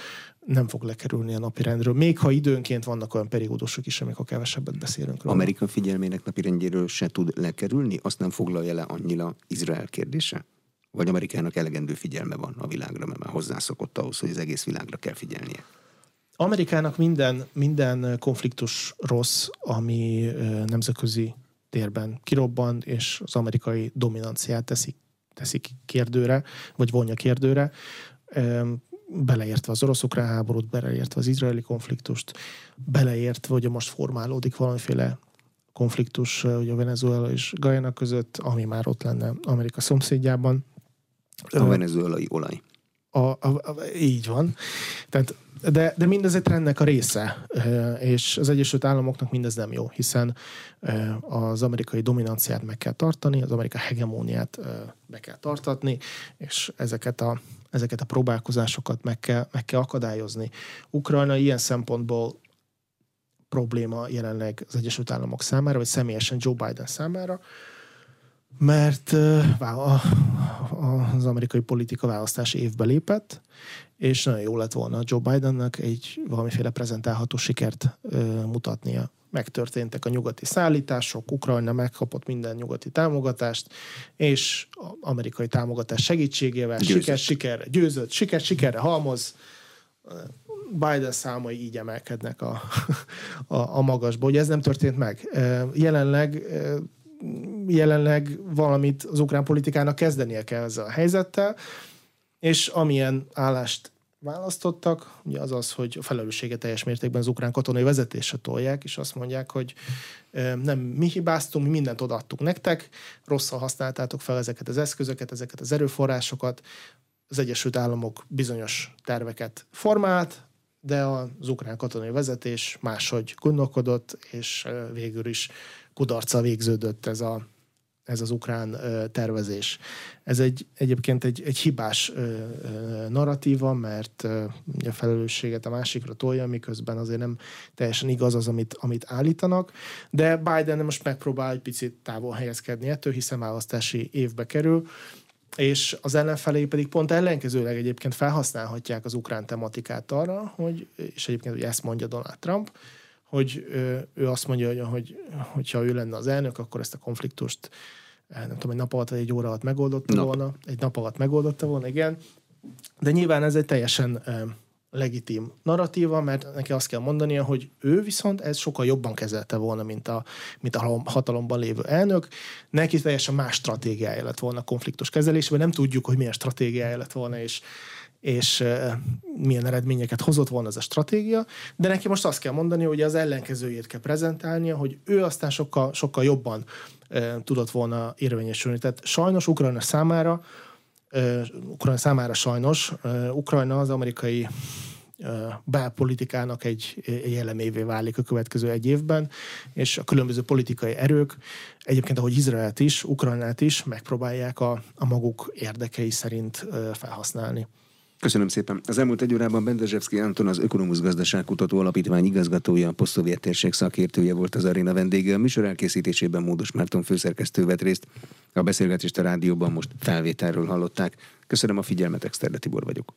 nem fog lekerülni a napirendről. Még ha időnként vannak olyan periódusok is, amikor kevesebbet beszélünk róla. Amerika figyelmének napirendjéről se tud lekerülni? Azt nem foglalja le annyira Izrael kérdése? Vagy Amerikának elegendő figyelme van a világra, mert már hozzászokott ahhoz, hogy az egész világra kell figyelnie? Amerikának minden, minden konfliktus rossz, ami nemzetközi térben kirobban, és az amerikai dominanciát teszik, teszik kérdőre, vagy vonja kérdőre beleértve az orosz-ukrán háborút, beleértve az izraeli konfliktust, beleértve, hogy most formálódik valamiféle konfliktus hogy a Venezuela és Guyana között, ami már ott lenne Amerika szomszédjában. A venezuelai olaj. A, a, a, így van. Tehát, de, de mindez egy trendnek a része, és az Egyesült Államoknak mindez nem jó, hiszen az amerikai dominanciát meg kell tartani, az amerikai hegemóniát be kell tartatni, és ezeket a ezeket a próbálkozásokat meg kell, meg kell akadályozni. Ukrajna ilyen szempontból probléma jelenleg az Egyesült Államok számára, vagy személyesen Joe Biden számára, mert az amerikai politika választási évbe lépett, és nagyon jó lett volna Joe Bidennek egy valamiféle prezentálható sikert mutatnia megtörténtek a nyugati szállítások, Ukrajna megkapott minden nyugati támogatást, és amerikai támogatás segítségével győzött. siker, sikerre győzött, siker, sikerre halmoz, Biden számai így emelkednek a, a, a magasba. Ugye ez nem történt meg. Jelenleg jelenleg valamit az ukrán politikának kezdenie kell ezzel a helyzettel, és amilyen állást választottak, ugye az az, hogy a felelősséget teljes mértékben az ukrán katonai vezetésre tolják, és azt mondják, hogy nem mi hibáztunk, mi mindent odaadtuk nektek, rosszal használtátok fel ezeket az eszközöket, ezeket az erőforrásokat, az Egyesült Államok bizonyos terveket formált, de az ukrán katonai vezetés máshogy gondolkodott, és végül is kudarca végződött ez a ez az ukrán tervezés. Ez egy, egyébként egy, egy hibás narratíva, mert a felelősséget a másikra tolja, miközben azért nem teljesen igaz az, amit, amit állítanak, de Biden most megpróbál egy picit távol helyezkedni ettől, hiszen választási évbe kerül, és az ellenfelei pedig pont ellenkezőleg egyébként felhasználhatják az ukrán tematikát arra, hogy, és egyébként hogy ezt mondja Donald Trump, hogy ő azt mondja, hogy, hogy hogyha ő lenne az elnök, akkor ezt a konfliktust nem tudom, egy nap alatt vagy egy óra alatt megoldotta nap. volna, egy nap alatt megoldotta volna, igen. De nyilván ez egy teljesen legitim narratíva, mert neki azt kell mondania, hogy ő viszont ez sokkal jobban kezelte volna, mint a, mint a hatalomban lévő elnök. Neki teljesen más stratégiája lett volna a konfliktus kezelésben, nem tudjuk, hogy milyen stratégiája lett volna, és és milyen eredményeket hozott volna ez a stratégia, de neki most azt kell mondani, hogy az ellenkezőjét kell prezentálnia, hogy ő aztán sokkal, sokkal jobban tudott volna érvényesülni. Tehát sajnos Ukrajna számára, Ukrajna számára sajnos, Ukrajna az amerikai belpolitikának egy, egy elemévé válik a következő egy évben, és a különböző politikai erők, egyébként ahogy Izraelt is, Ukrajnát is megpróbálják a, a maguk érdekei szerint felhasználni. Köszönöm szépen. Az elmúlt egy órában Bendezsevszki Anton, az Ökonomusz Gazdaságkutató Alapítvány igazgatója, a posztszovjet térség szakértője volt az aréna vendége. A műsor elkészítésében Módos Márton főszerkesztő vett részt. A beszélgetést a rádióban most felvételről hallották. Köszönöm a figyelmet, Exterde Tibor vagyok.